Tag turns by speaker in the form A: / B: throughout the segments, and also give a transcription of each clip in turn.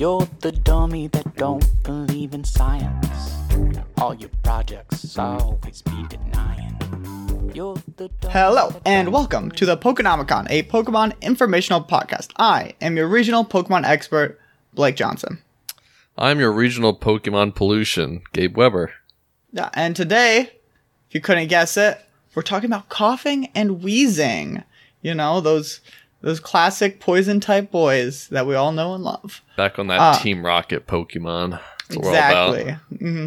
A: You're the dummy that don't believe in science. All your projects always be denying. You're the dummy
B: Hello, and welcome to the Pokenomicon, a Pokemon informational podcast. I am your regional Pokemon expert, Blake Johnson.
C: I'm your regional Pokemon pollution, Gabe Weber.
B: Yeah, and today, if you couldn't guess it, we're talking about Koffing and Weezing. You know, those those classic poison type boys that we all know and love.
C: Back on that
B: Ah.
C: Team Rocket Pokemon. That's what we're all
B: Exactly.
C: about.
B: hmm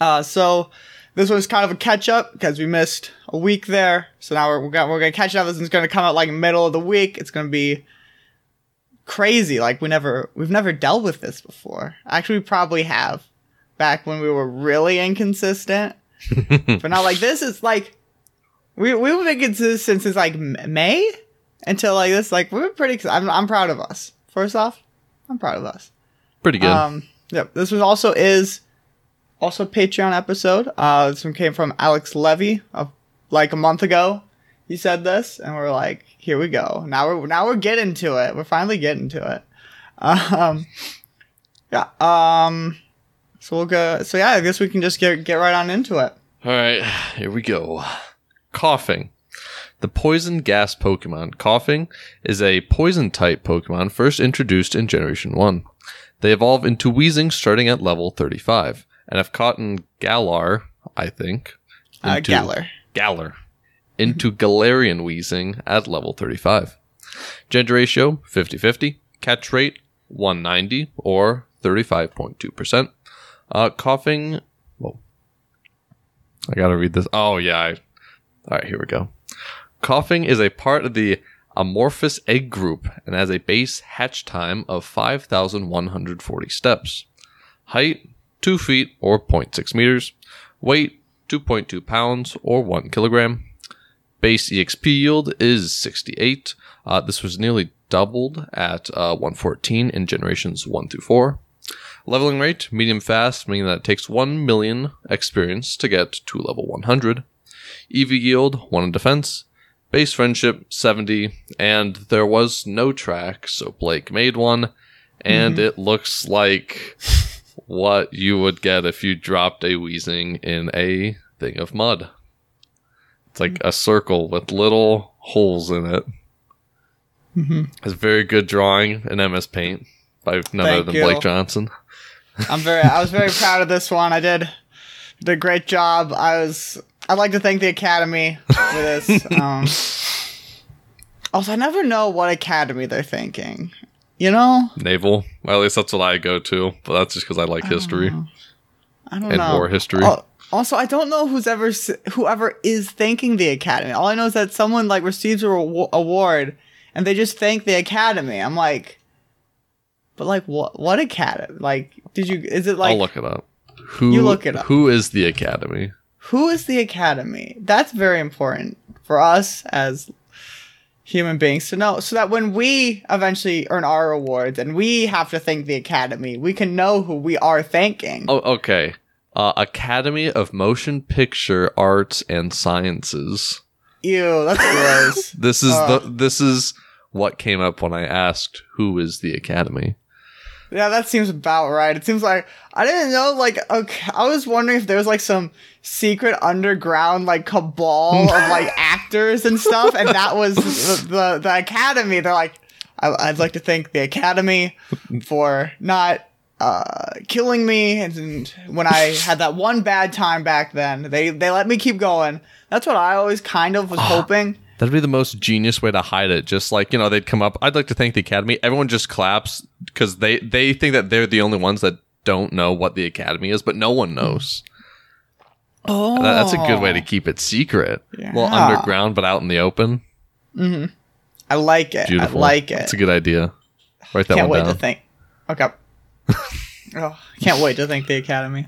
B: Uh, so this was kind of a catch up because we missed a week there. So now we're we're gonna, we're gonna catch up. This is gonna come out like middle of the week. It's gonna be crazy. Like we never we've never dealt with this before. Actually, we probably have back when we were really inconsistent. but now like this is like we we've been consistent since like May until like this. Like we're pretty. I'm I'm proud of us. First off, I'm proud of us.
C: Pretty good.
B: Um, yep. This was also is also a Patreon episode. Uh, this one came from Alex Levy, of like a month ago. He said this, and we're like, here we go. Now we're now we're getting to it. We're finally getting to it. Um, yeah. Um, so we'll go. So yeah, I guess we can just get get right on into it.
C: All right, here we go. Koffing. The poison gas Pokemon Koffing is a poison type Pokemon first introduced in Generation 1. They evolve into Weezing starting at level 35 and have caught in Galar, I think.
B: Uh,
C: into-
B: Galler.
C: Galar into Galarian Weezing at level 35. Gender ratio 50 50. Catch rate 190 or 35.2%. Uh, Koffing. Whoa. I gotta read this. Oh, yeah. I, all right, here we go. Koffing is a part of the amorphous egg group and has a base hatch time of 5,140 steps. Height 2 feet or 0.6 meters. Weight 2.2 pounds or 1 kilogram. Base EXP yield is 68. Uh, this was nearly doubled at uh, 114 in generations 1 through 4. Leveling rate, medium fast, meaning that it takes 1 million experience to get to level 100. EV yield, 1 in defense. Base friendship, 70. And there was no track, so Blake made one. And it looks like what you would get if you dropped a Weezing in a thing of mud. It's like a circle with little holes in it.
B: hmm
C: It's very good drawing in MS Paint by none other than
B: you.
C: Blake Johnson.
B: I'm very. I was very proud of this one. I did did a great job. I was. I'd like to thank the Academy for this. Um, also, I never know what Academy they're thinking. You know,
C: Naval. Well, at least that's what I go to, but that's just because I like history
B: I don't
C: and
B: know.
C: war history.
B: Al- Also, I don't know who's ever whoever is thanking the Academy. All I know is that someone like receives a rewa- award and they just thank the Academy. I'm like, but like what? What Academy? Like, did you? Is it like
C: I'll look it up. Who,
B: You look it up.
C: Who is the Academy?
B: Who is the academy that's very important for us as human beings to know so that when we eventually earn our awards and we have to thank the academy we can know who we are thanking
C: Oh, okay. Uh, Academy of Motion Picture Arts and Sciences.
B: ew that's gross
C: This is
B: Uh.
C: the this is what came up when I asked who is the Academy.
B: yeah that seems about right it seems like i didn't know like okay i was wondering if there was like some secret underground like cabal of like actors and stuff and that was the, the, the academy they're like I, i'd like to thank the academy for not uh, killing me and when i had that one bad time back then they they let me keep going that's what i always kind of was hoping
C: That'd be the most genius way to hide it. Just like you know, they'd come up. I'd like to thank the Academy. Everyone just claps because they they think that they're the only ones that don't know what the Academy is, but no one knows.
B: Oh
C: That- that's a good way to keep it secret. A little
B: Yeah.
C: underground, but out in the open. Hmm.
B: i like it
C: Beautiful.
B: i like it
C: It's a good idea. Write that
B: can't
C: one
B: wait to think. Okay. oh, can't wait to thank the Academy.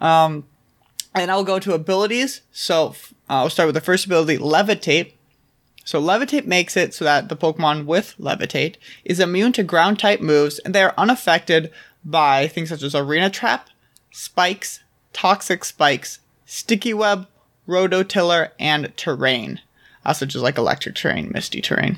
B: Um, and I'll go to abilities. So uh, I'll start with the first ability, Levitate. So Levitate makes it so that the Pokemon with Levitate is immune to ground type moves, and they are unaffected by things such as Arena Trap, Spikes, Toxic Spikes, Sticky Web, Rototiller, and Terrain, uh, such as like Electric Terrain, Misty Terrain.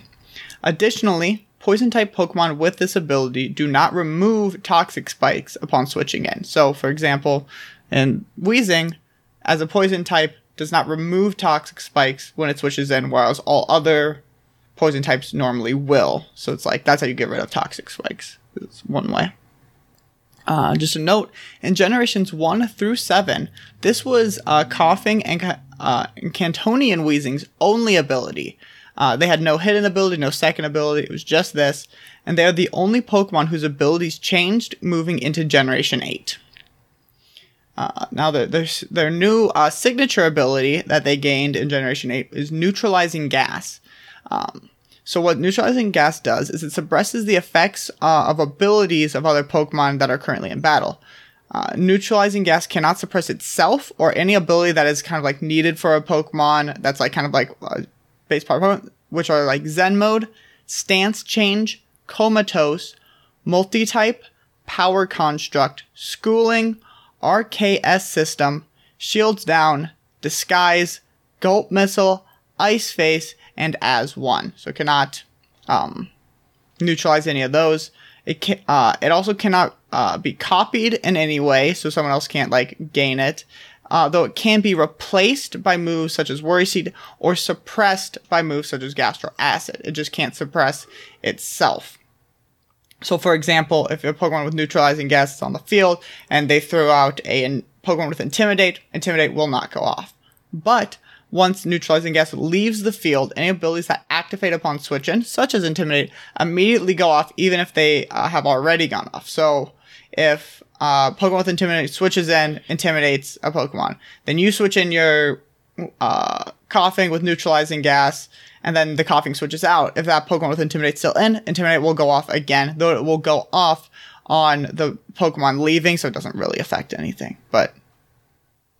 B: Additionally, poison type Pokemon with this ability do not remove toxic spikes upon switching in. So, for example, in Weezing, as a poison type, does not remove toxic spikes when it switches in, whereas all other poison types normally will. So it's like that's how you get rid of toxic spikes. It's one way. Uh, just a note in generations one through seven, this was uh, Koffing and, uh, Kantonian Weezing's only ability. Uh, they had no hidden ability, no second ability. It was just this, and they are the only Pokemon whose abilities changed moving into Generation Eight. Uh, now, their, their, their new uh, signature ability that they gained in Generation 8 is Neutralizing Gas. Um, so, what Neutralizing Gas does is it suppresses the effects uh, of abilities of other Pokemon that are currently in battle. Uh, neutralizing Gas cannot suppress itself or any ability that is kind of like needed for a Pokemon that's like kind of like uh, base Pokemon, which are like Zen Mode, Stance Change, Comatose, Multi Type, Power Construct, Schooling, RKS system, shields down, disguise, gulp missile, ice face, and as one. So it cannot um, neutralize any of those. It can, uh, it also cannot uh, be copied in any way, so someone else can't like gain it. Uh, though it can be replaced by moves such as Worry Seed or suppressed by moves such as Gastro Acid. It just can't suppress itself. So, for example, if a Pokemon with neutralizing gas is on the field and they throw out a Pokemon with Intimidate, Intimidate will not go off. But once neutralizing gas leaves the field, any abilities that activate upon switch in, such as Intimidate, immediately go off, even if they uh, have already gone off. So, if uh, Pokemon with Intimidate switches in, intimidates a Pokemon, then you switch in your uh, Koffing with neutralizing gas, and then the Koffing switches out. If that Pokemon with Intimidate still in, Intimidate will go off again, though it will go off on the Pokemon leaving, so it doesn't really affect anything. But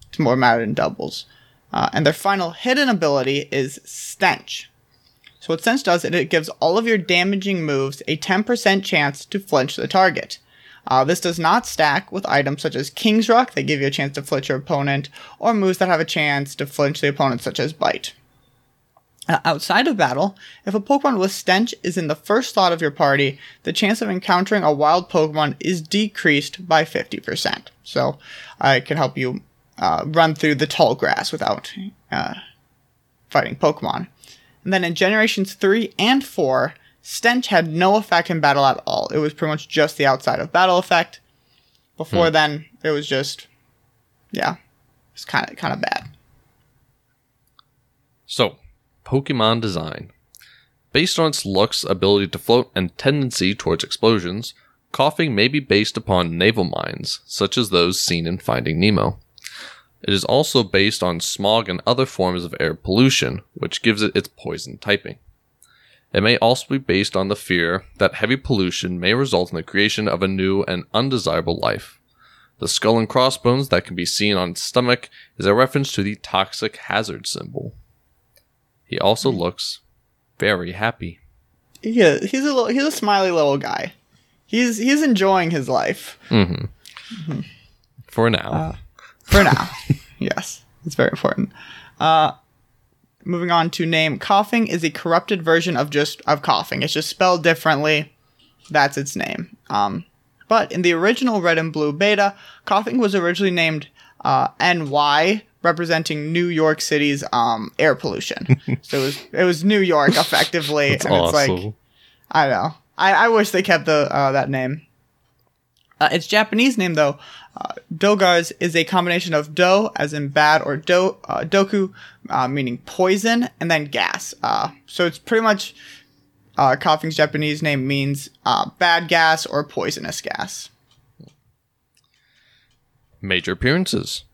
B: it's more matter in doubles. Uh, and their final hidden ability is Stench. So what Stench does is it gives all of your damaging moves a 10% chance to flinch the target. Uh, this does not stack with items such as King's Rock that give you a chance to flinch your opponent, or moves that have a chance to flinch the opponent such as Bite. Uh, outside of battle, if a Pokemon with Stench is in the first slot of your party, the chance of encountering a wild Pokemon is decreased by 50%. So uh, it can help you uh, run through the tall grass without uh, fighting Pokemon. And then in generations 3 and 4, Stench had no effect in battle at all. It was pretty much just the outside of battle effect. Before then, it was just, yeah, it's kind of kind of bad.
C: So, Pokemon design. Based on its looks, ability to float, and tendency towards explosions, Koffing may be based upon naval mines, such as those seen in Finding Nemo. It is also based on smog and other forms of air pollution, which gives it its poison typing. It may also be based on the fear that heavy pollution may result in the creation of a new and undesirable life. The skull and crossbones that can be seen on its stomach is a reference to the toxic hazard symbol. He also hmm. looks very happy.
B: Yeah, he's a little, he's a smiley little guy. He's he's enjoying his life mm-hmm, mm-hmm.
C: For now.
B: Uh, for now. yes, it's very important. Uh, moving on to name, Koffing is a corrupted version of just of coughing. It's just spelled differently. That's its name. Um, but in the original Red and Blue beta, Koffing was originally named uh, NY, representing New York City's um, air pollution. so it was it was New York effectively, and it's like
C: awesome.
B: I know. I, I wish they kept the uh, that name. Uh, its Japanese name, though, uh, Dogars, is a combination of do, as in bad, or do, uh, doku, uh, meaning poison, and then gas. Uh, so it's pretty much uh, Koffing's Japanese name means uh, bad gas or poisonous gas.
C: Major appearances.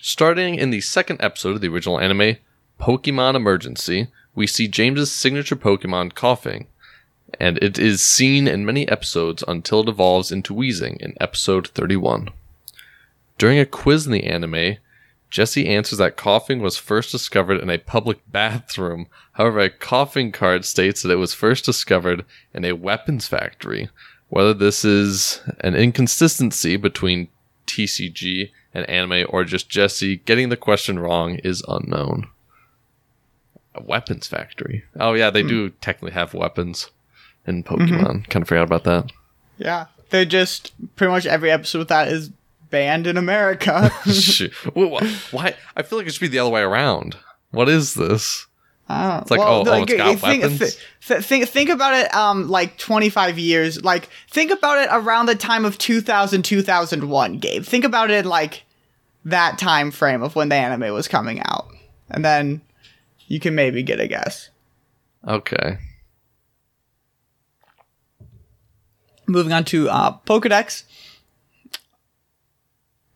C: Starting in the second episode of the original anime, Pokemon Emergency, we see James's signature Pokemon Koffing, and it is seen in many episodes until it evolves into Weezing in episode 31. During a quiz in the anime, Jessie answers that Koffing was first discovered in a public bathroom. However, a Koffing card states that it was first discovered in a weapons factory. Whether this is an inconsistency between TCG and anime or just Jessie getting the question wrong is unknown. A weapons factory. Oh yeah, they hmm. do technically have weapons. in mm-hmm. Pokemon. Kind of forgot about that.
B: Yeah. They're just pretty much every episode with that is banned in America.
C: Wh- Why? I feel like it should be the other way around. What is this?
B: it's
C: like, oh, oh, it's got
B: think,
C: weapons?
B: th- th- think think about it um like 25 years like think about it around the time of 2000 2001 Gabe think about it like that time frame of when the anime was coming out and then you can maybe get a guess
C: Okay.
B: moving on to uh Pokedex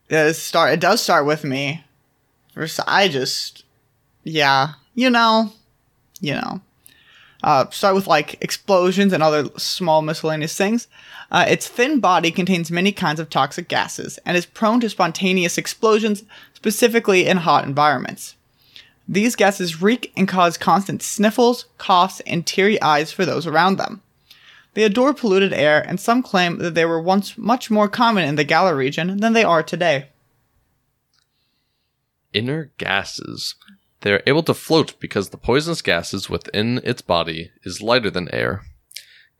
B: it start it does start with me I just yeah you know you know uh, start with like explosions and other small miscellaneous things. Uh, its thin body contains many kinds of toxic gases and is prone to spontaneous explosions, specifically in hot environments. These gases reek and cause constant sniffles, coughs, and teary eyes for those around them. They adore polluted air, and some claim that they were once much more common in the Galar region than they are today.
C: Inner gases. They are able to float because the poisonous gases within its body is lighter than air.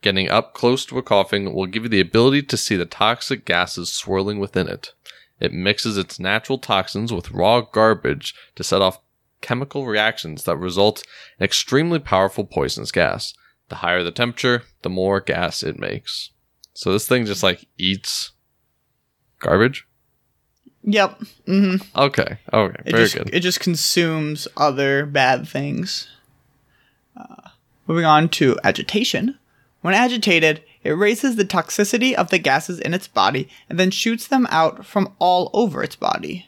C: Getting up close to a Koffing will give you the ability to see the toxic gases swirling within it. It mixes its natural toxins with raw garbage to set off chemical reactions that result in extremely powerful poisonous gas. The higher the temperature, the more gas it makes. So this thing just like eats garbage?
B: Yep. Mm-hmm.
C: Okay. Okay.
B: It
C: Very
B: just,
C: good.
B: It just consumes other bad things. Uh, moving on to agitation. When agitated, it raises the toxicity of the gases in its body and then shoots them out from all over its body.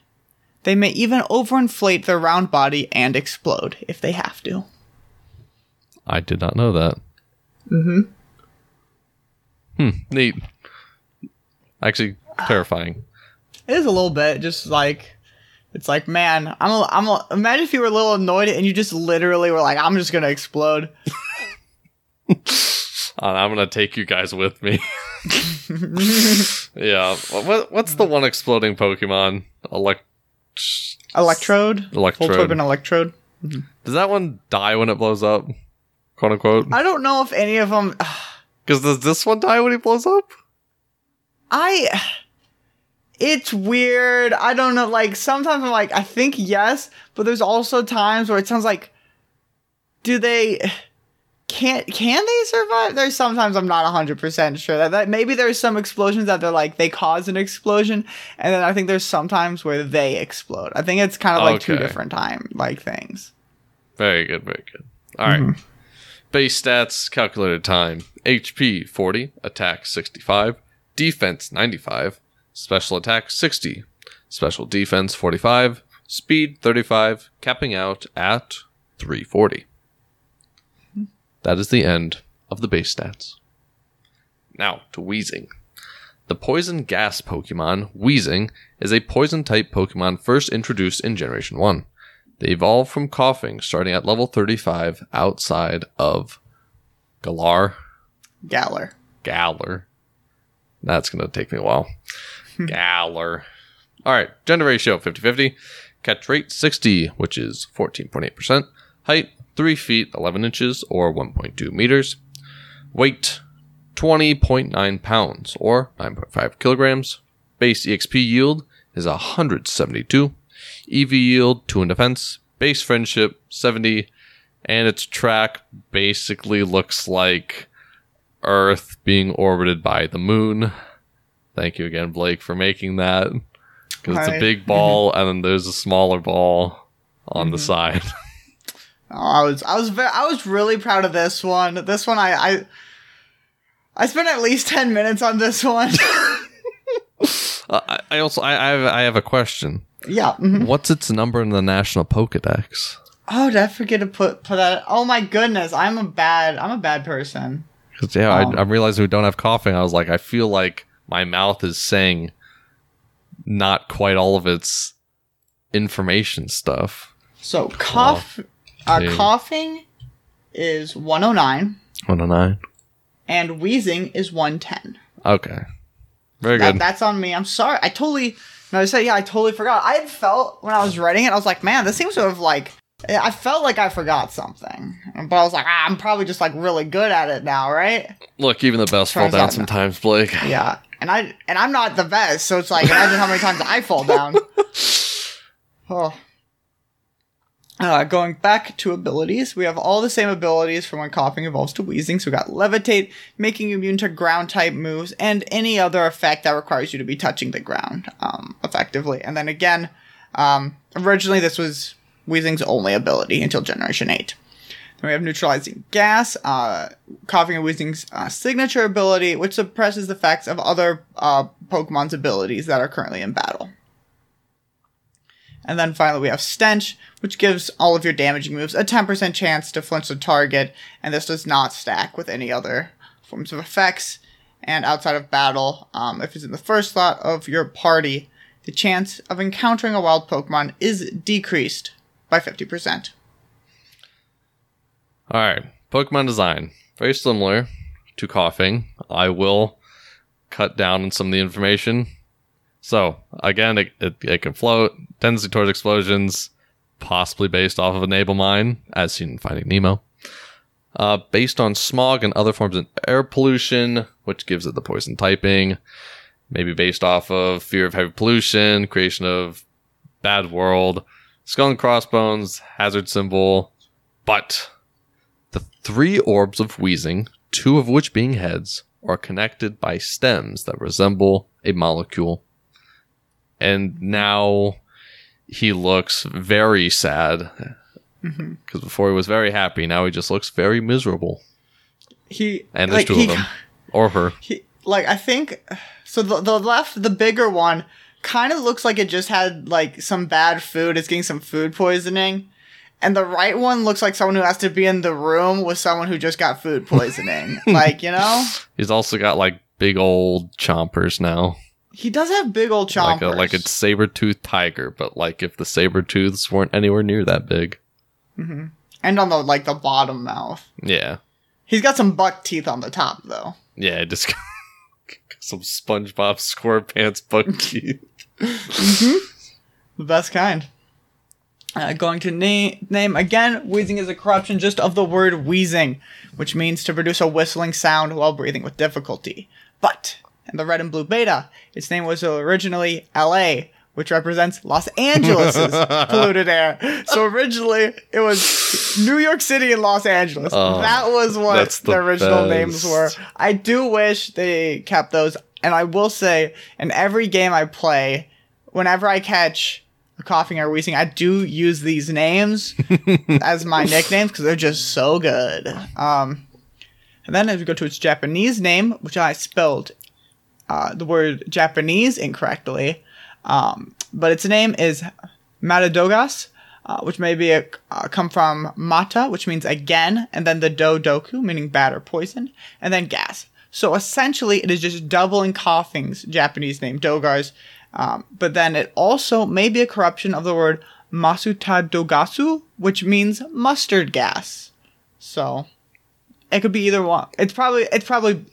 B: They may even overinflate their round body and explode if they have to.
C: I did not know that. Mm-hmm. Hmm. Neat. Actually, terrifying.
B: It is a little bit just like it's like man, I'm a, I'm a, imagine if you were a little annoyed and you just literally were like I'm just gonna explode.
C: Uh, I'm gonna take you guys with me. yeah. What, what's the one exploding Pokemon? Elect.
B: Electrode,
C: Electrode.
B: Voltorb and electrode.
C: Does that one die when it blows up? Quote unquote.
B: I don't know if any of them.
C: Because does this one die when he blows up?
B: I it's weird. I don't know. Like sometimes I'm like, I think yes, but there's also times where it sounds like, do they? Can't can they survive? There's sometimes I'm not 100 percent sure that, that maybe there's some explosions that they're like they cause an explosion, and then I think there's sometimes where they explode. I think it's kind of like two different time like things.
C: Very good, very good. All right. Mm-hmm. Base stats, calculated time. HP 40, attack 65, defense 95, special attack 60, special defense 45, speed 35, capping out at 340. That is the end of the base stats. Now to Weezing. The poison gas Pokemon, Weezing, is a poison type Pokemon first introduced in Generation 1. They evolve from Koffing starting at level 35 outside of Galar.
B: Galar.
C: Galar. That's going to take me a while. Hmm. Galar. All right. Gender ratio 50 50. Catch rate 60, which is 14.8%. Height 3 feet 11 inches or 1.2 meters. Weight 20.9 pounds or 9.5 kilograms. Base EXP yield is 172. EV yield 2 in defense. Base friendship 70. And its track basically looks like Earth being orbited by the moon. Thank you again, Blake, for making that. Because it's a big ball and then there's a smaller ball on the side.
B: Oh, I was I was very I was really proud of this one. This one I I I spent at least ten minutes on this one.
C: Uh, I, I also I, I have I have a question.
B: Yeah. mhm.
C: What's its number in the National Pokedex?
B: Oh, did I forget to put put that? Oh my goodness, I'm a bad I'm a bad person.
C: yeah,
B: Um,
C: I, I'm realizing we don't have Koffing. I was like, I feel like my mouth is saying not quite all of its information stuff.
B: So cough, uh, Koffing is 109
C: 109.
B: and Weezing is 110.
C: Okay. Very
B: That,
C: good.
B: that's on me. I'm sorry. I totally. No, I said yeah. I totally forgot. I had felt when I was writing it. I was like, man, this seems to have like I felt like I forgot something, but I was like, ah, I'm probably just like really good at it now, right?
C: Look, even the best fall down sometimes, Blake.
B: Yeah, and I and I'm not the best, so it's like imagine how many times I fall down. Oh. Uh, going back to abilities, we have all the same abilities from when Koffing evolves to Weezing. So we got levitate, making you immune to ground type moves, and any other effect that requires you to be touching the ground um, effectively. And then again, um, originally this was Weezing's only ability until Generation 8. Then we have neutralizing gas, uh, Koffing and Weezing's uh, signature ability, which suppresses the effects of other uh, Pokemon's abilities that are currently in battle. And then finally, we have Stench, which gives all of your damaging moves a 10% chance to flinch the target, and this does not stack with any other forms of effects. And outside of battle, um, if it's in the first slot of your party, the chance of encountering a wild Pokemon is decreased by 50%.
C: All right, Pokemon design very similar to Koffing. I will cut down on some of the information. So again, it, it, it can float, tendency towards explosions, possibly based off of Enable Mine, as seen in Finding Nemo. Uh, based on smog and other forms of air pollution, which gives it the poison typing. Maybe based off of fear of heavy pollution, creation of bad world, skull and crossbones, hazard symbol. But the three orbs of Weezing, two of which being heads, are connected by stems that resemble a molecule. And now he looks very sad. Mm-hmm. Because before he was very happy, now he just looks very miserable.
B: He
C: And there's
B: like,
C: two
B: he,
C: of them. Or her.
B: He, like I think so. The, the left, the bigger one, kind of looks like it just had like some bad food. It's getting some food poisoning. And the right one looks like someone who has to be in the room with someone who just got food poisoning. like, you know?
C: He's also got like big old chompers now.
B: He does have big old chompers.
C: Like a like a saber tooth tiger, but like if the saber tooths weren't anywhere near that big.
B: and on the like the bottom mouth.
C: Yeah.
B: He's got some buck teeth on the top though.
C: Yeah, just some SpongeBob SquarePants buck teeth.
B: The best kind. Uh, going to na- name again, Weezing is a corruption just of the word wheezing, which means to produce a whistling sound while breathing with difficulty. But in the red and blue beta, its name was originally LA, which represents Los Angeles' polluted air. So originally it was New York City and Los Angeles.
C: Oh,
B: that was what the,
C: the
B: original names were. I do wish they kept those. And I will say, in every game I play, whenever I catch a Koffing or Weezing, I do use these names as my nicknames because they're just so good. Um, and then as we go to its Japanese name, which I spelled uh, the word Japanese incorrectly, um, but its name is Matadogas, uh, which may be a, uh, come from mata, which means again, and then the do doku, meaning bad or poison, and then gas. So essentially, it is just doubling Koffing's Japanese name, Dogar's. Um, but then it also may be a corruption of the word Masutadogasu, which means mustard gas. So it could be either one. It's probably it's probably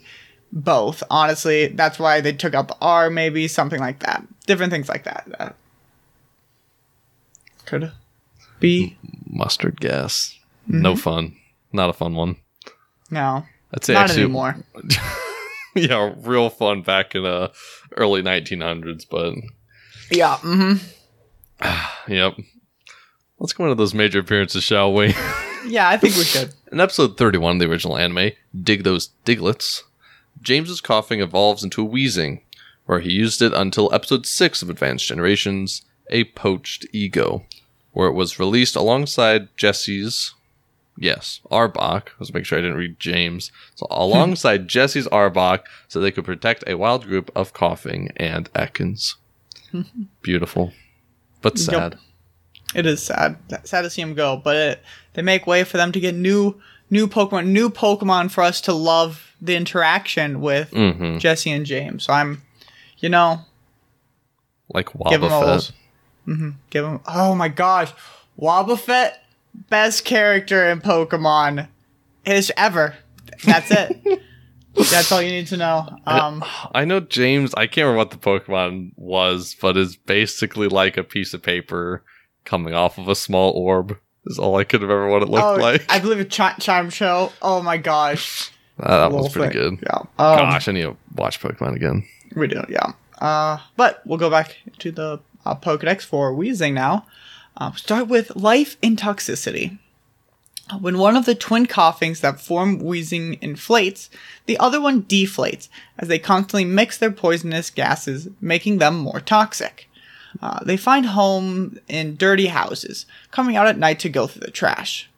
B: both. Honestly, that's why they took out the R, maybe something like that. Different things like that. Uh, could be
C: Mustard gas. No fun. Not a fun one.
B: no,
C: I'd say
B: not
C: actually
B: anymore.
C: yeah, real fun back in the early 1900s, but
B: Yeah. hmm
C: yep. Let's go into those major appearances, shall we?
B: Yeah, I think we should.
C: In episode 31 of the original anime, Dig Those Digletts, James's Koffing evolves into a Weezing, where he used it until episode 6 of Advanced Generations, A Poached Ego, where it was released alongside Jessie's, yes, Arbok. Let's make sure I didn't read James. So alongside Jessie's Arbok, so they could protect a wild group of Koffing and Ekans. Beautiful. But sad.
B: It is sad. Sad to see him go, but it, they make way for them to get new new Pokemon, new Pokemon for us to love the interaction with
C: hmm
B: Jessie and James. So I'm, you know,
C: Like
B: give them
C: Wobbuffet.
B: all. hmm Give them. Oh my gosh, Wobbuffet, best character in Pokemon, is ever. That's it. That's all you need to know. Um,
C: I know James. I can't remember what the Pokemon was, but is basically like a piece of paper coming off of a small orb. Is all I could remember what it looked
B: Oh,
C: like.
B: I believe a Ch- Chimecho. Oh my gosh.
C: Ah, that was pretty
B: thing.
C: good.
B: Yeah. Um,
C: Gosh, I need to watch Pokemon again.
B: We do, yeah. Uh, but we'll go back to the uh, Pokedex for Wheezing now. Uh, start with life in toxicity. When one of the twin Koffings that form Weezing inflates, the other one deflates as they constantly mix their poisonous gases, making them more toxic. Uh, they find home in dirty houses, coming out at night to go through the trash.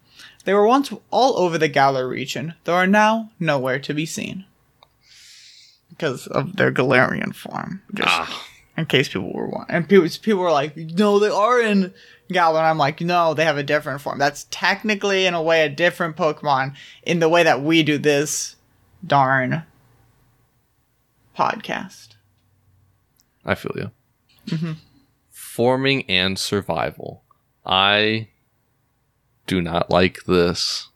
B: They were once all over the Galar region, though are now nowhere to be seen. Because of their Galarian form. Just
C: Ah,
B: in case people were wondering. And people, people were like, no, they are in Galar. And I'm like, no, they have a different form. That's technically, in a way, a different Pokemon in the way that we do this darn podcast.
C: I feel you.
B: Mm-hmm.
C: Forming and survival. I do not like this.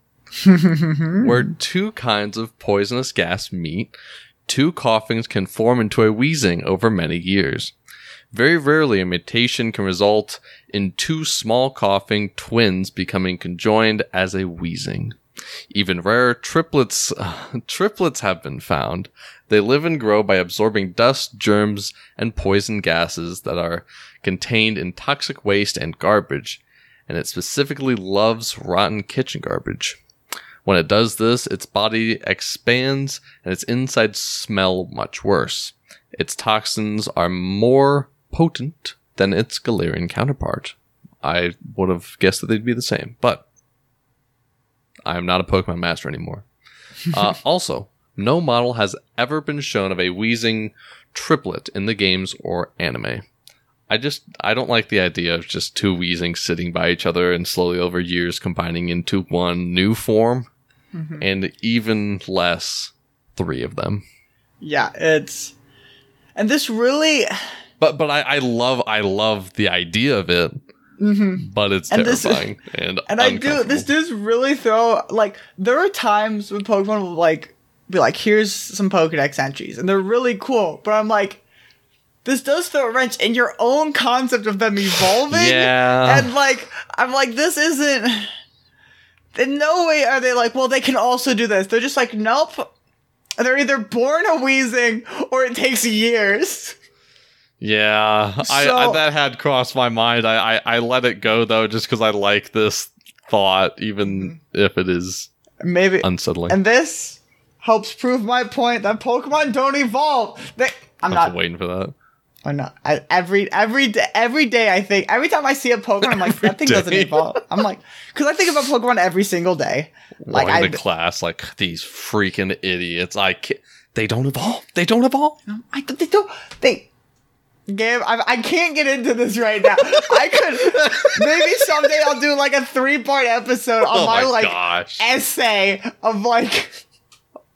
C: Where two kinds of poisonous gas meet, two Koffings can form into a Weezing over many years. Very rarely, a mutation can result in two small Koffing twins becoming conjoined as a Weezing. Even rarer triplets triplets have been found. They live and grow by absorbing dust, germs, and poison gases that are contained in toxic waste and garbage, and it specifically loves rotten kitchen garbage. When it does this, its body expands and its insides smell much worse. Its toxins are more potent than its Galarian counterpart. I would have guessed that they'd be the same, but I am not a Pokemon master anymore. Uh, also, no model has ever been shown of a Weezing triplet in the games or anime. I just I don't like the idea of just two Weezing sitting by each other and slowly over years combining into one new form, mm-hmm. and even less three of them.
B: Yeah, it's. And this really.
C: But but I, I love I love the idea of it. Mm-hmm. But it's
B: And this-
C: terrifying and
B: And I do. This does really throw. Like, there are times when Pokemon will, like, be like, here's some Pokedex entries. And they're really cool. But I'm like. This does throw a wrench in your own concept of them evolving.
C: Yeah.
B: And like, I'm like, this isn't. In no way are they like, well, they can also do this. They're just like, nope. They're either born a Weezing or it takes years.
C: Yeah, I, I that had crossed my mind. I, I, I let it go though, just because I like this thought, even mm-hmm. if it is
B: Maybe.
C: unsettling.
B: And this helps prove my point that Pokemon don't evolve. They, I'm
C: I'm
B: not.
C: waiting for that.
B: I'm not. I, every every day, every day, I think every time I see a Pokemon, I'm like,
C: Every
B: that thing doesn't evolve. I'm like, because I think about Pokemon every single day. Like I,
C: to class, like these freaking idiots. I can't, they don't evolve. They don't evolve.
B: I they don't they. Gabe, I, I can't get into this right now. I could maybe someday I'll do like a three part episode on
C: Oh
B: my,
C: my
B: like
C: gosh.
B: essay of like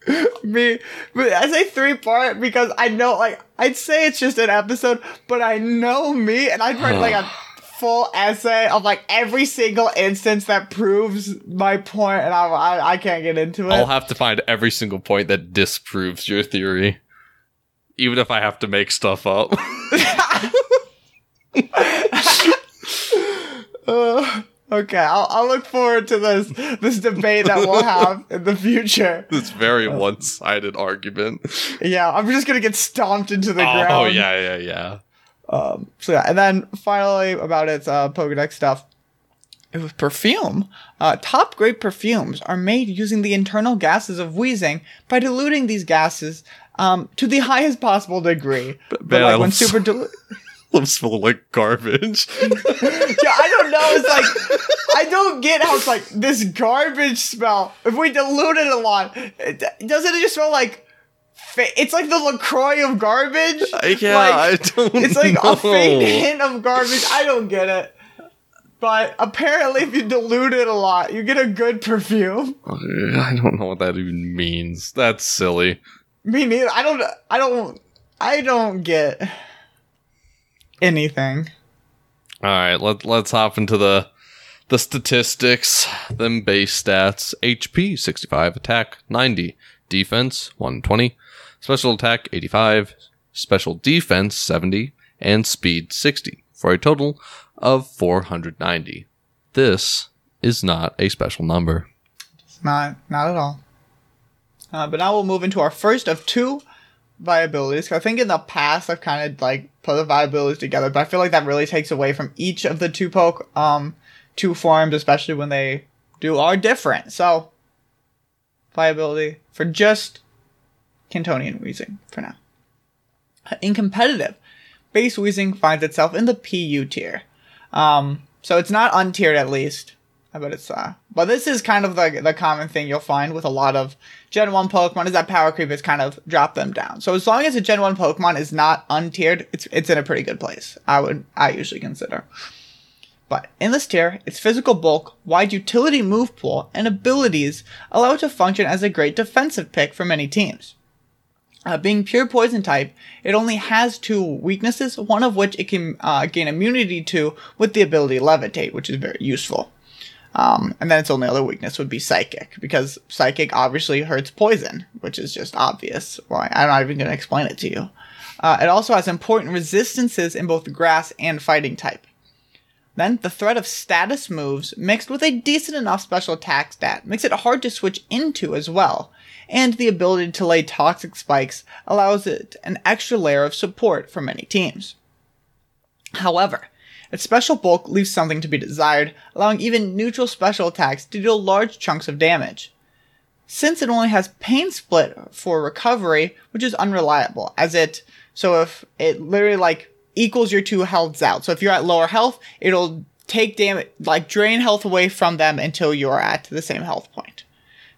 B: me. But I say three part because I know like I'd say it's just an episode, but I know me and I'd write like a full essay of like every single instance that proves my point, and I I, I can't get into it.
C: I'll have to find every single point that disproves your theory, even if I have to make stuff up.
B: Uh, okay, I'll, I'll look forward to this this debate that we'll have in the future.
C: this very one-sided argument.
B: Yeah, I'm just gonna get stomped into the
C: Oh,
B: ground.
C: oh yeah, yeah, yeah.
B: Um, so yeah, and then finally about its uh, Pokedex stuff. It was perfume. Uh, top grade perfumes are made using the internal gases of Weezing by diluting these gases um, to the highest possible degree. But,
C: man,
B: like when super dilu-
C: I'm smelling like garbage.
B: yeah, I don't know. It's like I don't get how it's like this garbage smell. If we dilute it a lot, it, doesn't it just smell like? Fa- it's like the Lacroix of garbage.
C: Uh, yeah,
B: Like,
C: I don't.
B: It's like
C: know.
B: a faint hint of garbage. I don't get it. But apparently, if you dilute it a lot, you get a good perfume.
C: Uh, I don't know what that even means. That's silly.
B: Me neither. I don't. I don't. I don't get anything.
C: All right, let let's hop into the the statistics. Them base stats: HP 65, attack 90, defense 120, special attack 85, special defense 70, and speed 60 for a total of 490. This is not a special number.
B: Not, not at all. Uh, but now we'll move into our first of two viabilities. I think in the past I've kind of like put the viabilities together, but I feel like that really takes away from each of the two poke um two forms, especially when they do are different. So viability for just Kantonian Weezing for now. In competitive, base Weezing finds itself in the PU tier. Um, so it's not untiered at least. But it's uh but this is kind of the the common thing you'll find with a lot of Gen 1 Pokemon is that power creep has kind of dropped them down. So as long as a Gen 1 Pokemon is not untiered, it's it's in a pretty good place. I would I usually consider. But in this tier, its physical bulk, wide utility move pool, and abilities allow it to function as a great defensive pick for many teams. Uh, being pure poison type, it only has two weaknesses, one of which it can uh, gain immunity to with the ability Levitate, which is very useful. Um, and then its only other weakness would be Psychic, because Psychic obviously hurts poison, which is just obvious. Why? I'm not even going to explain it to you. Uh, it also has important resistances in both grass and fighting type. Then, the threat of status moves mixed with a decent enough special attack stat makes it hard to switch into as well, and the ability to lay toxic spikes allows it an extra layer of support for many teams. However, its special bulk leaves something to be desired, allowing even neutral special attacks to deal large chunks of damage. Since it only has pain split for recovery, which is unreliable, as it so if it literally like equals your two healths out. So if you're at lower health, it'll take damage like drain health away from them until you're at the same health point.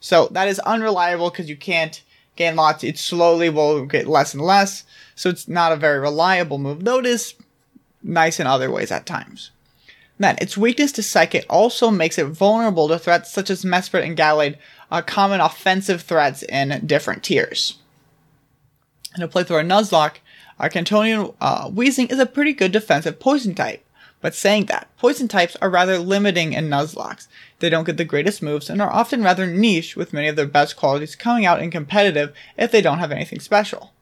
B: So that is unreliable because you can't gain lots. It slowly will get less and less. So it's not a very reliable move. Though it is nice in other ways at times. Then, its weakness to Psychic also makes it vulnerable to threats such as Mesprit and Gallade, uh, common offensive threats in different tiers. In a playthrough of Nuzlocke, our Kantonian uh, Weezing is a pretty good defensive poison type. But saying that, poison types are rather limiting in Nuzlockes. They don't get the greatest moves and are often rather niche, with many of their best qualities coming out in competitive if they don't have anything special.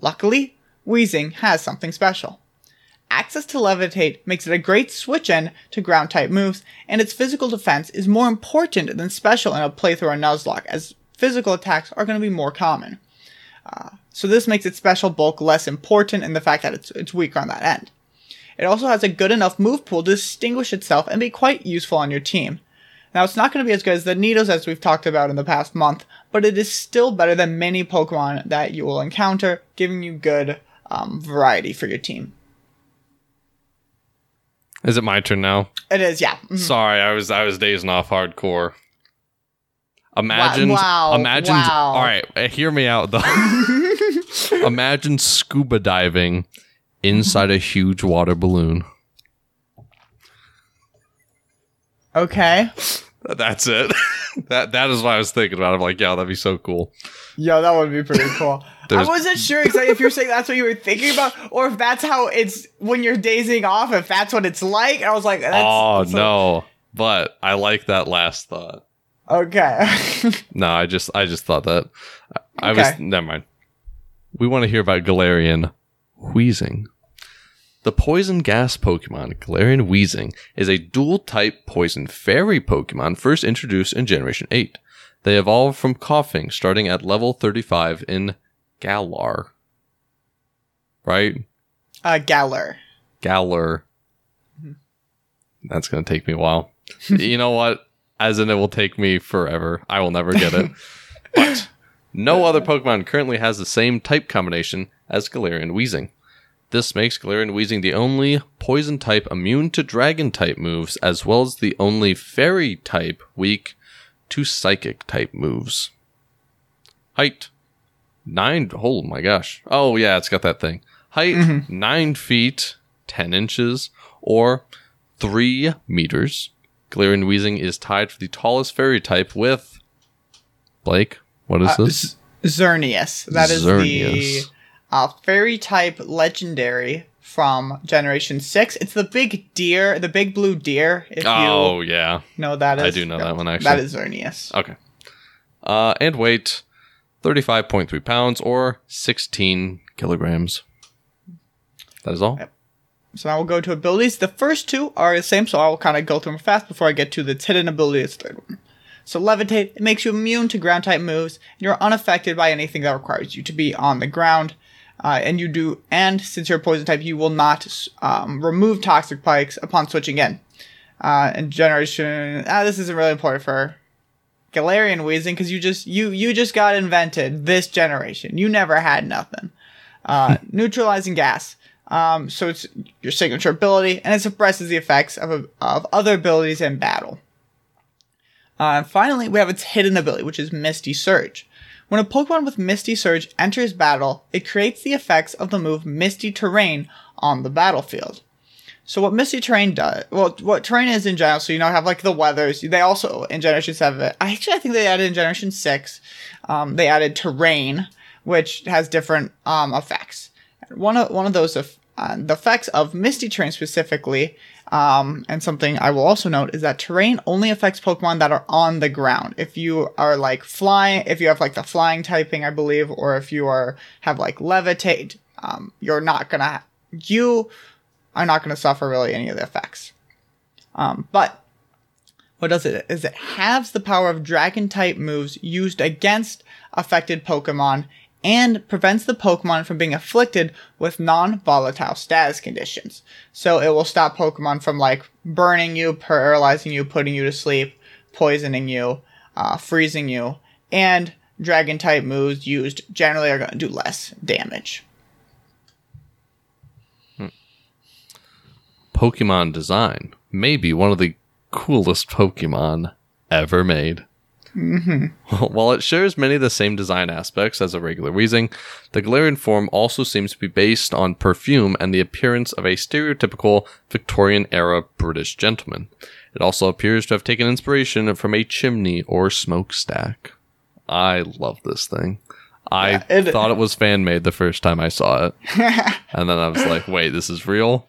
B: Luckily, Weezing has something special. Access to Levitate makes it a great switch in to ground type moves, and its physical defense is more important than special in a playthrough on Nuzlocke, as physical attacks are going to be more common. Uh, so this makes its special bulk less important in the fact that it's, it's weaker on that end. It also has a good enough move pool to distinguish itself and be quite useful on your team. Now, it's not going to be as good as the Nidos as we've talked about in the past month, but it is still better than many Pokemon that you will encounter, giving you good um, variety for your team.
C: Is it my turn now?
B: It is, yeah. Mhm.
C: Sorry, I was I was dazing off hardcore. Imagine,
B: wow,
C: imagine.
B: wow.
C: All right, uh, hear me out though. imagine scuba diving inside a huge water balloon.
B: Okay.
C: That's it. that that is what I was thinking about. I'm like, yeah, that'd be so cool.
B: Yo, that would be pretty cool. I wasn't sure exactly if you're saying that's what you were thinking about, or if that's how it's when you're dazing off, if that's what it's like. I was like, that's,
C: oh
B: that's
C: no, but I like that last thought.
B: okay.
C: No, I just I just thought that. I, I was never mind. We want to hear about Galarian Weezing. The poison gas Pokemon Galarian Weezing is a dual type poison fairy Pokemon first introduced in Generation 8. They evolve from Koffing starting at level 35 in Galar. Right?
B: uh, Galar.
C: Galar. That's going to take me a while. you know what? As in, it will take me forever. I will never get it. but no other Pokemon currently has the same type combination as Galarian Weezing. This makes Galarian Weezing the only poison type immune to dragon type moves, as well as the only fairy type weak to psychic type moves. Height nine. Oh my gosh. Oh yeah, it's got that thing. Height nine feet ten inches or three meters. Galarian Weezing is tied for the tallest fairy type with Blake. What is
B: Uh,
C: this?
B: Xerneas. That is
C: Xerneas.
B: the uh, fairy type legendary from Generation 6. It's the big deer, the big blue deer, if
C: oh
B: you
C: yeah.
B: no, that is.
C: I do know that one, actually.
B: That is Xerneas.
C: Okay. Uh, and weight thirty-five point three pounds or sixteen kilograms. That is all.
B: Yep. So now we'll go to abilities. The first two are the same, so I'll kind of go through them fast before I get to the hidden ability. The third one. So levitate, it makes you immune to ground type moves, and you're unaffected by anything that requires you to be on the ground. Uh, and you do, and since you're poison type, you will not um, remove toxic spikes upon switching in. Uh, and generation, ah, this isn't really important for Galarian Weezing because you just you you just got invented this generation. You never had nothing. Uh, neutralizing gas. Um, so it's your signature ability, and it suppresses the effects of, of other abilities in battle. Uh, and finally, we have its hidden ability, which is Misty Surge. When a Pokemon with Misty Surge enters battle, it creates the effects of the move Misty Terrain on the battlefield. So what Misty Terrain does, well, what terrain is in general, so you know, have like the weathers. They also in Generation Seven, actually, I think they added in Generation Six, um, they added terrain, which has different um, effects. One of one of those uh, the effects of Misty Terrain specifically, um, and something I will also note is that terrain only affects Pokemon that are on the ground. If you are like flying, if you have like the flying typing, I believe, or if you are have like levitate, um, you're not gonna you are not gonna suffer really any of the effects. Um, but what does it is it halves the power of dragon type moves used against affected Pokemon and prevents the Pokemon from being afflicted with non-volatile status conditions. So it will stop Pokemon from like burning you, paralyzing you, putting you to sleep, poisoning you, uh, freezing you, and dragon type moves used generally are going to do less damage.
C: Pokemon design may be one of the coolest Pokemon ever made. Mm-hmm. While it shares many of the same design aspects as a regular Weezing, the Galarian form also seems to be based on perfume and the appearance of a stereotypical Victorian era British gentleman. It also appears to have taken inspiration from a chimney or smokestack. I love this thing. I
B: Yeah, it-
C: thought it was fan made the first time I saw it. and then I was like, wait, this is real?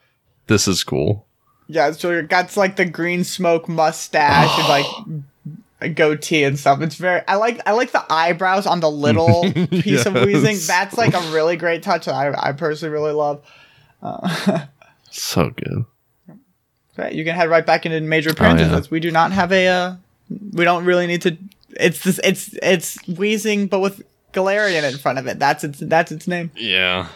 C: This is cool.
B: Yeah, so it got like the green smoke mustache and like a goatee and stuff. It's very I like I like the eyebrows on the little piece of Weezing. That's like a really great touch that I, I personally really love.
C: So good.
B: Right, you can head right back into major appearances.
C: yeah.
B: We do not have a uh, we don't really need to it's this it's it's Weezing, but with Galarian in front of it. That's its that's its name.
C: Yeah.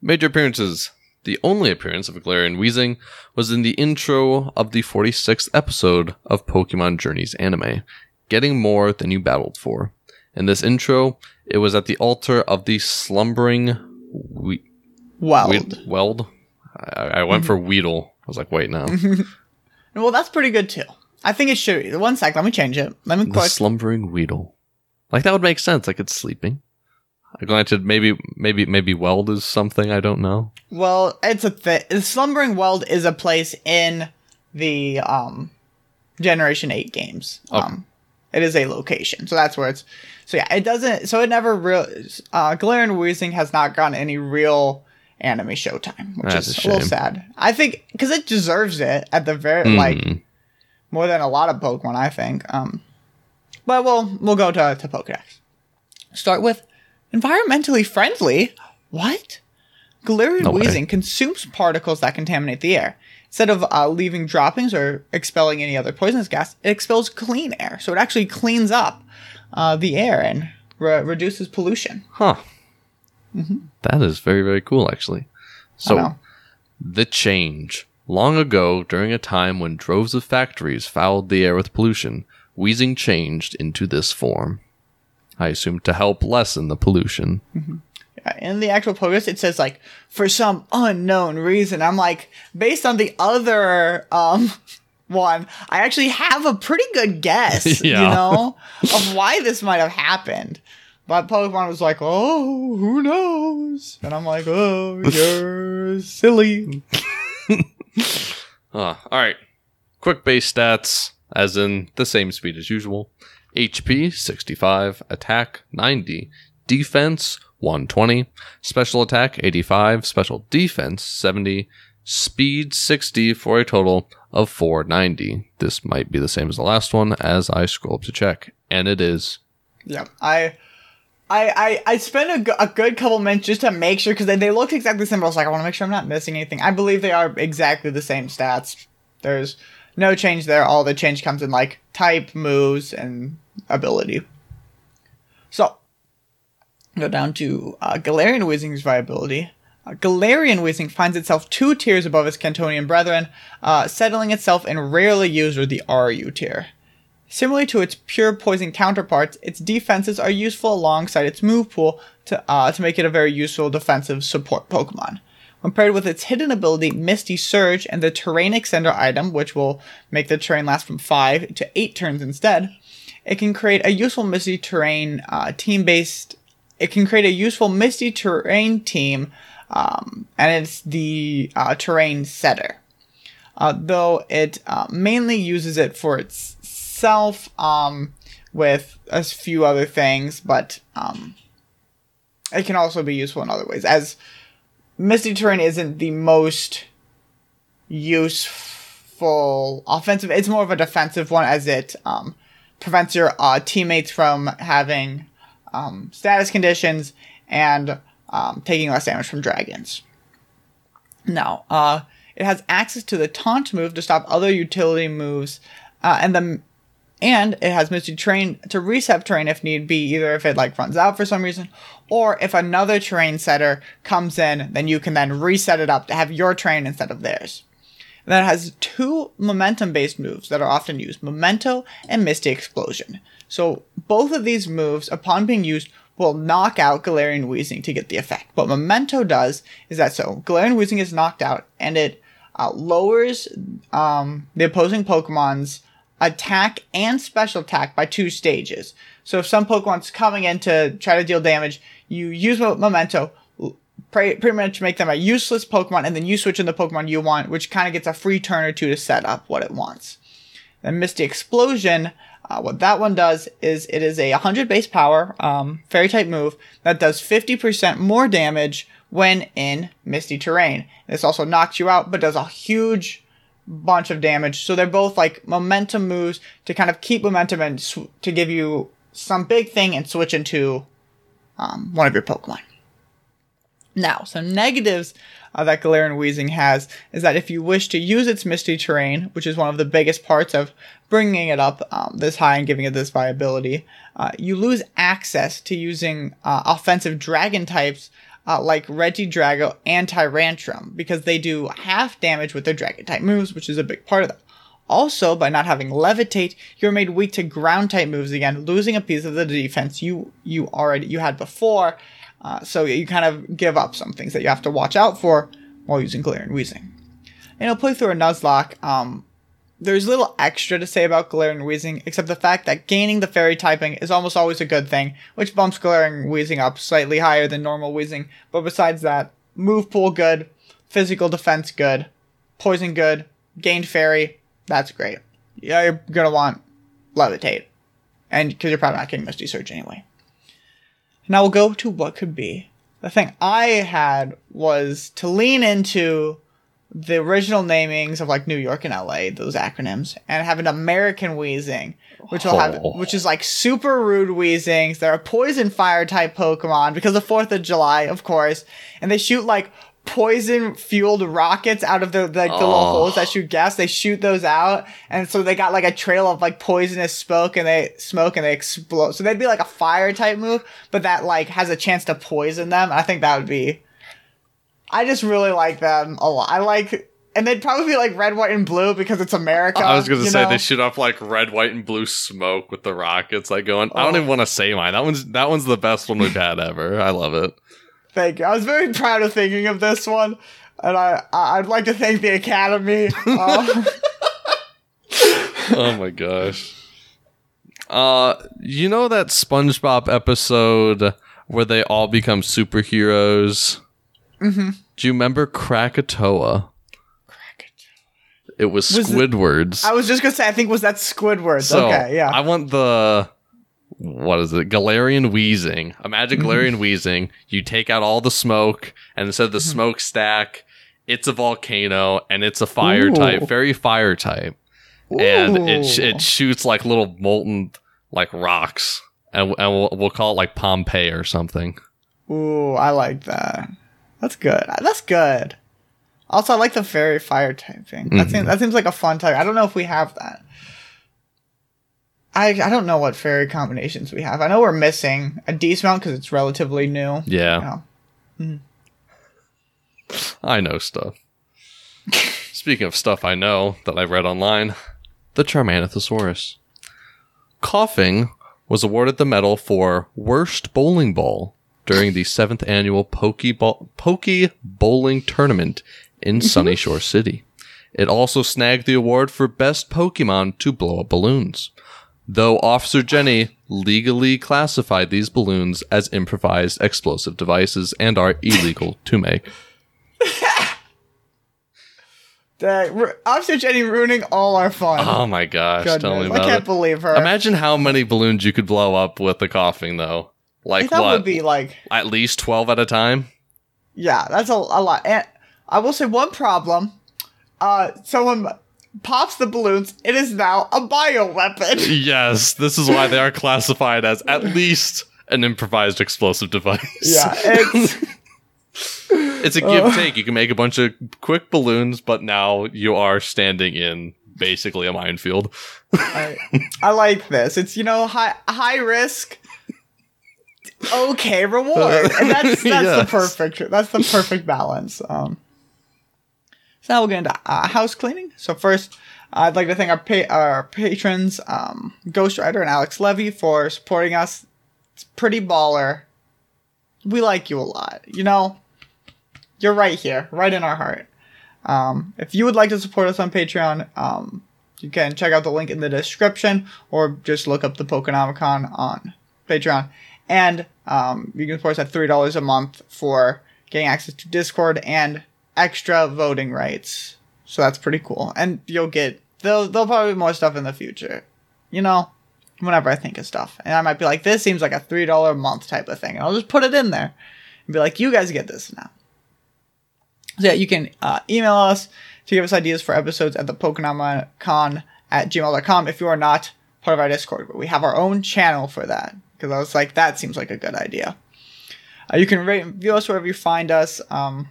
C: Major appearances. The only appearance of Galarian Weezing was in the intro of the 46th episode of Pokemon Journeys anime, Getting More Than You Battled For. In this intro, it was at the altar of the slumbering we-
B: Weald.
C: we- Weald. I, I went for Weedle. I was like, wait, no.
B: Well, that's pretty good too. I think it should be. One sec, let me change it. Let me
C: the
B: click.
C: slumbering Weedle. Like that would make sense. Like it's sleeping. Granted, maybe maybe maybe Weald is something I don't know.
B: Well, it's a thing. Slumbering Weald is a place in the um Generation Eight games.
C: Oh.
B: Um, it is a location, so that's where it's. So yeah, it doesn't. So it never real. Uh, Galarian Weezing has not gotten any real anime showtime, which
C: That's
B: is
C: a
B: a, little sad. I think because it deserves it at the very like
C: Mm.
B: more than a lot of Pokemon. I think. Um, but we'll we'll go to to Pokedex. Start with environmentally friendly. What? Galarian
C: No way.
B: Weezing consumes particles that contaminate the air. Instead of uh, leaving droppings or expelling any other poisonous gas, it expels clean air. So it actually cleans up uh, the air and re- reduces pollution.
C: Huh. That is very, very cool, actually. So, the change. Long ago, during a time when droves of factories fouled the air with pollution, Weezing changed into this form. I assume to help lessen the pollution.
B: Uh, In the actual Pokedex, it says like for some unknown reason. I'm like based on the other um one, I actually have a pretty good guess, you know, of why this might have happened. But Pokemon was like, "Oh, who knows?" And I'm like, "Oh, you're silly."
C: Ah, all right. Quick base stats, as in the same speed as usual. HP 65, attack 90, defense 120, special attack 85, special defense 70, speed 60 for a total of 490. This might be the same as the last one as I scroll up to check, and it is.
B: Yeah, I I, I, I spent a, good couple minutes just to make sure because they, they looked exactly the same. I was like, I want to make sure I'm not missing anything. I believe they are exactly the same stats. There's no change there. All the change comes in like type, moves, and ability. So, go down to uh, Galarian Weezing's viability. Uh, Galarian Weezing finds itself two tiers above its Kantonian brethren, uh, settling itself in rarely used or the RU tier. Similarly to its pure poison counterparts, its defenses are useful alongside its move pool to, uh, to make it a very useful defensive support Pokemon. When paired with its hidden ability Misty Surge and the Terrain Extender item, which will make the terrain last from 5 to 8 turns instead, it can create a useful Misty Terrain uh, team based. It can create a useful Misty Terrain team, um, and it's the uh, Terrain Setter. Uh, though it uh, mainly uses it for itself um, with a few other things, but um, it can also be useful in other ways. As Misty Terrain isn't the most useful offensive, it's more of a defensive one as it um, prevents your uh, teammates from having um, status conditions and um, taking less damage from dragons. Now, uh, it has access to the taunt move to stop other utility moves, uh, and the and it has Misty Terrain to reset terrain if need be, either if it like runs out for some reason, or if another terrain setter comes in, then you can then reset it up to have your terrain instead of theirs. And then it has two momentum based moves that are often used Memento and Misty Explosion. So both of these moves, upon being used, will knock out Galarian Weezing to get the effect. What Memento does is that so Galarian Weezing is knocked out and it uh, lowers um, the opposing Pokemon's attack and special attack by two stages. So if some Pokemon's coming in to try to deal damage, you use Memento, pretty, much make them a useless Pokemon, and then you switch in the Pokemon you want, which kind of gets a free turn or two to set up what it wants. Then Misty Explosion, uh, what that one does is it is a 100 base power um, fairy type move that does 50% more damage when in misty terrain. This also knocks you out, but does a huge bunch of damage. So they're both like momentum moves to kind of keep momentum and sw- to give you some big thing and switch into um, one of your Pokemon. Now, some negatives uh, that Galarian Weezing has is that if you wish to use its Misty Terrain, which is one of the biggest parts of bringing it up um, this high and giving it this viability, uh, you lose access to using uh, offensive dragon types uh, like Regidrago and Tyrantrum because they do half damage with their dragon type moves, which is a big part of that. Also, by not having levitate, you're made weak to ground type moves again, losing a piece of the defense you you already you had before. Uh, so you kind of give up some things that you have to watch out for while using Weezing. And play through a Nuzlocke. Um, there's little extra to say about Galarian Weezing, except the fact that gaining the fairy typing is almost always a good thing, which bumps Galarian Weezing up slightly higher than normal Weezing. But besides that, move pool good, physical defense good, poison good, gained fairy, that's great. Yeah, you're gonna want levitate, and because you're probably not getting Misty Surge anyway. Now we'll go to what could be. The thing I had was to lean into the original namings of like New York and LA, those acronyms, and have an American Weezing, which will have,
C: Oh.
B: which is like super rude Weezings. They're a poison fire type Pokemon because the Fourth of July, of course, and they shoot like poison fueled rockets out of the like the little
C: Oh.
B: holes that shoot gas. They shoot those out, and so they got like a trail of like poisonous smoke, and they smoke and they explode. So they'd be like a fire type move, but that like has a chance to poison them. I think that would be. I just really like them a lot. I like, and they'd probably be like red, white, and blue because it's America.
C: I was gonna say
B: know?
C: they shoot off like red, white, and blue smoke with the rockets, like going. I
B: Oh.
C: don't even want to say mine. That one's that one's the best one we've had ever. I love it.
B: Thank you. I was very proud of thinking of this one, and I I'd like to thank the Academy. Um,
C: oh my gosh. Uh, you know that SpongeBob episode where they all become superheroes? Mm-hmm. Do you remember Krakatoa? Krakatoa. It was
B: Was it-
C: Squidwards.
B: I was just gonna say, I think was that Squidward.
C: So
B: okay, yeah.
C: I want the what is it? Galarian Weezing. Imagine
B: Mm-hmm.
C: Galarian Weezing. You take out all the smoke, and instead of the
B: Mm-hmm.
C: smokestack, it's a volcano and it's a fire
B: Ooh.
C: type, very fire type, and it sh- it shoots like little molten like rocks and, and we'll, we'll call it like Pompeii or something.
B: Ooh, I like that. That's good. That's good. Also, I like the fairy fire type thing. That seems that seems like a fun type. I don't know if we have that. I I don't know what fairy combinations we have. I know we're missing a decent amount because it's relatively new.
C: Yeah,
B: You know.
C: I know stuff. Speaking of stuff I know that I've read online, the Charmanothosaurus. Koffing was awarded the medal for worst bowling ball during the seventh annual Pokey, Ball- Pokey Bowling Tournament in mm-hmm. Sunyshore City. It also snagged the award for best Pokemon to blow up balloons. Though Officer Jenny legally classified these balloons as improvised explosive devices and are illegal to make.
B: That Officer Jenny ruining all our fun.
C: Oh my gosh, tell me
B: Goodness, I can't
C: it.
B: believe her.
C: Imagine how many balloons you could blow up with the Koffing, though. Like
B: that
C: what?
B: would be like
C: At least twelve at a time.
B: Yeah, that's a, a lot. And I will say one problem. Uh, someone pops the balloons. It is now a bioweapon.
C: Yes, this is why they are classified as at least an improvised explosive device.
B: yeah, it's
C: it's a give take. You can make a bunch of quick balloons, but now you are standing in basically a minefield.
B: I, I like this. It's you know high high risk, okay reward, and that's that's the perfect that's the perfect balance. Um, so now we'll get into uh, house cleaning. So first, I'd like to thank our pa- our patrons, um, Ghost Rider and Alex Levy, for supporting us. It's pretty baller. We like you a lot. You know, you're right here, right in our heart. Um, if you would like to support us on Patreon, um, you can check out the link in the description or just look up the Pokenomicon on Patreon. And um, you can support us at $3 a month for getting access to Discord and extra voting rights. So that's pretty cool. And you'll get, there'll, there'll probably be more stuff in the future. You know, whenever I think of stuff. And I might be like, this seems like a $3 a month type of thing. And I'll just put it in there and be like, you guys get this now. So yeah, you can uh, email us to give us ideas for episodes at the Pokenomicon at gmail.com if you are not part of our Discord. But we have our own channel for that because I was like, that seems like a good idea. Uh, you can rate and view us wherever you find us. Um,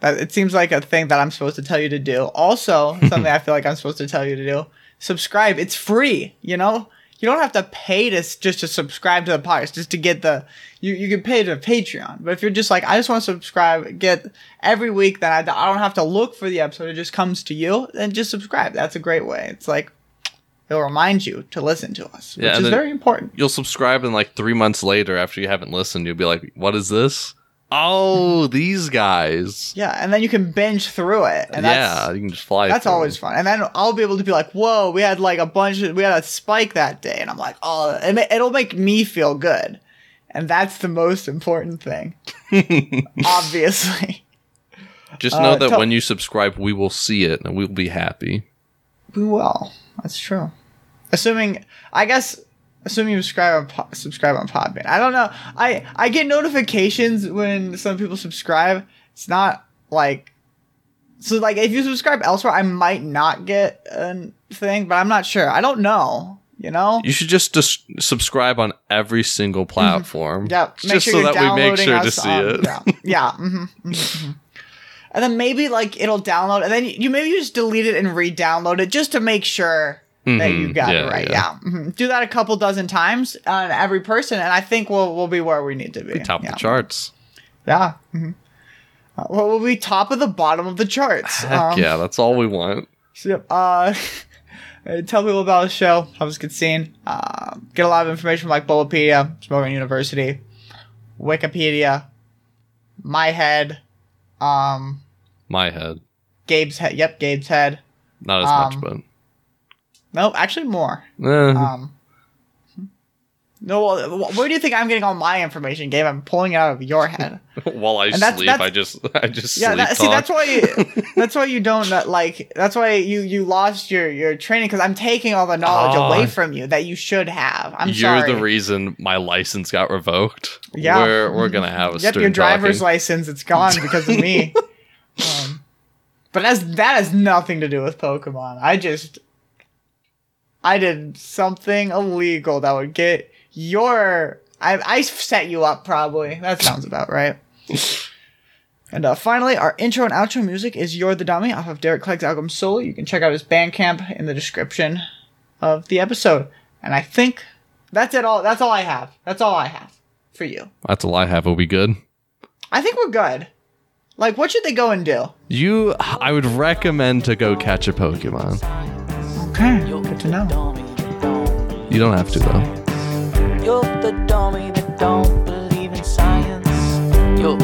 B: that it seems like a thing that I'm supposed to tell you to do. Also, something I feel like I'm supposed to tell you to do. Subscribe. It's free. You know, you don't have to pay to just to subscribe to the podcast, just to get the. You you can pay to Patreon, but if you're just like I just want to subscribe, get every week, then I, I don't have to look for the episode. It just comes to you. Then just subscribe. That's a great way. It's like it'll remind you to listen to us, which
C: Yeah, and
B: is very important.
C: You'll subscribe, and like three months later, after you haven't listened, you'll be like, "What is this? Oh, these guys."
B: Yeah, and then you can binge through it, and that's
C: yeah, you can just fly.
B: That's always
C: them.
B: fun. And then I'll be able to be like, whoa, we had like a bunch of, we had a spike that day. And I'm like, oh, it'll make me feel good. And that's the most important thing. Obviously.
C: Just know
B: Uh,
C: that
B: tell-
C: when you subscribe, we will see it and we'll be happy.
B: We will. That's true. Assuming, I guess, assuming you subscribe on, Po- subscribe on Podbean. I don't know. I, I get notifications when some people subscribe. It's not like, so like if you subscribe elsewhere, I might not get a thing, but I'm not sure. I don't know. You know?
C: You should just dis- subscribe on every single platform.
B: Mm-hmm. Yeah,
C: just
B: sure
C: so that we make sure to see
B: on-
C: it.
B: Yeah, yeah. hmm And then maybe like it'll download, and then you maybe you just delete it and re-download it just to make sure that you
C: Mhm,
B: got
C: yeah,
B: it right.
C: yeah.
B: Yeah, Mhm. do that a couple dozen times on every person, and I think we'll we'll be where we need to be.
C: Top
B: yeah.
C: of the charts.
B: Yeah. hmm Uh, well, we'll be top of the bottom of the charts.
C: Heck
B: Um,
C: yeah, that's all we want.
B: So, yep, uh, uh, tell people about the show. How was good scene. Uh, get a lot of information from like Bulbapedia, Smogon University, Wikipedia, My Head, um,
C: My head.
B: Gabe's Head. Yep, Gabe's Head.
C: Not as
B: Um,
C: much, but.
B: No, actually more.
C: Eh,
B: Um, no, well, where do you think I'm getting all my information, Gabe? I'm pulling it out of your head.
C: while I
B: that's-
C: sleep,
B: that's-
C: I just I just
B: Yeah, that, see, that's why you, that's why you don't uh, like. That's why you you lost your your training because I'm taking all the knowledge
C: Oh.
B: away from you that you should have. I'm
C: You're
B: sorry.
C: the reason my license got revoked.
B: Yeah.
C: we're we're gonna have a
B: Yep, your driver's
C: talking.
B: license it's gone because of me. um, but that's that has nothing to do with Pokemon. I just I did something illegal that would get you're I I set you up probably. That sounds about right. And uh, finally, our intro and outro music is "You're the Dummy" off of Derek Clegg's album Soul. You can check out his Bandcamp in the description of the episode. And I think that's it. All that's all I have. That's all I have for you.
C: That's all I have. Will be good.
B: I think we're good. Like, what should they go and do?
C: You, I would recommend to go catch a Pokemon.
B: Okay, good to know.
C: You don't have to though.
A: You're the dummy that don't believe in science. You're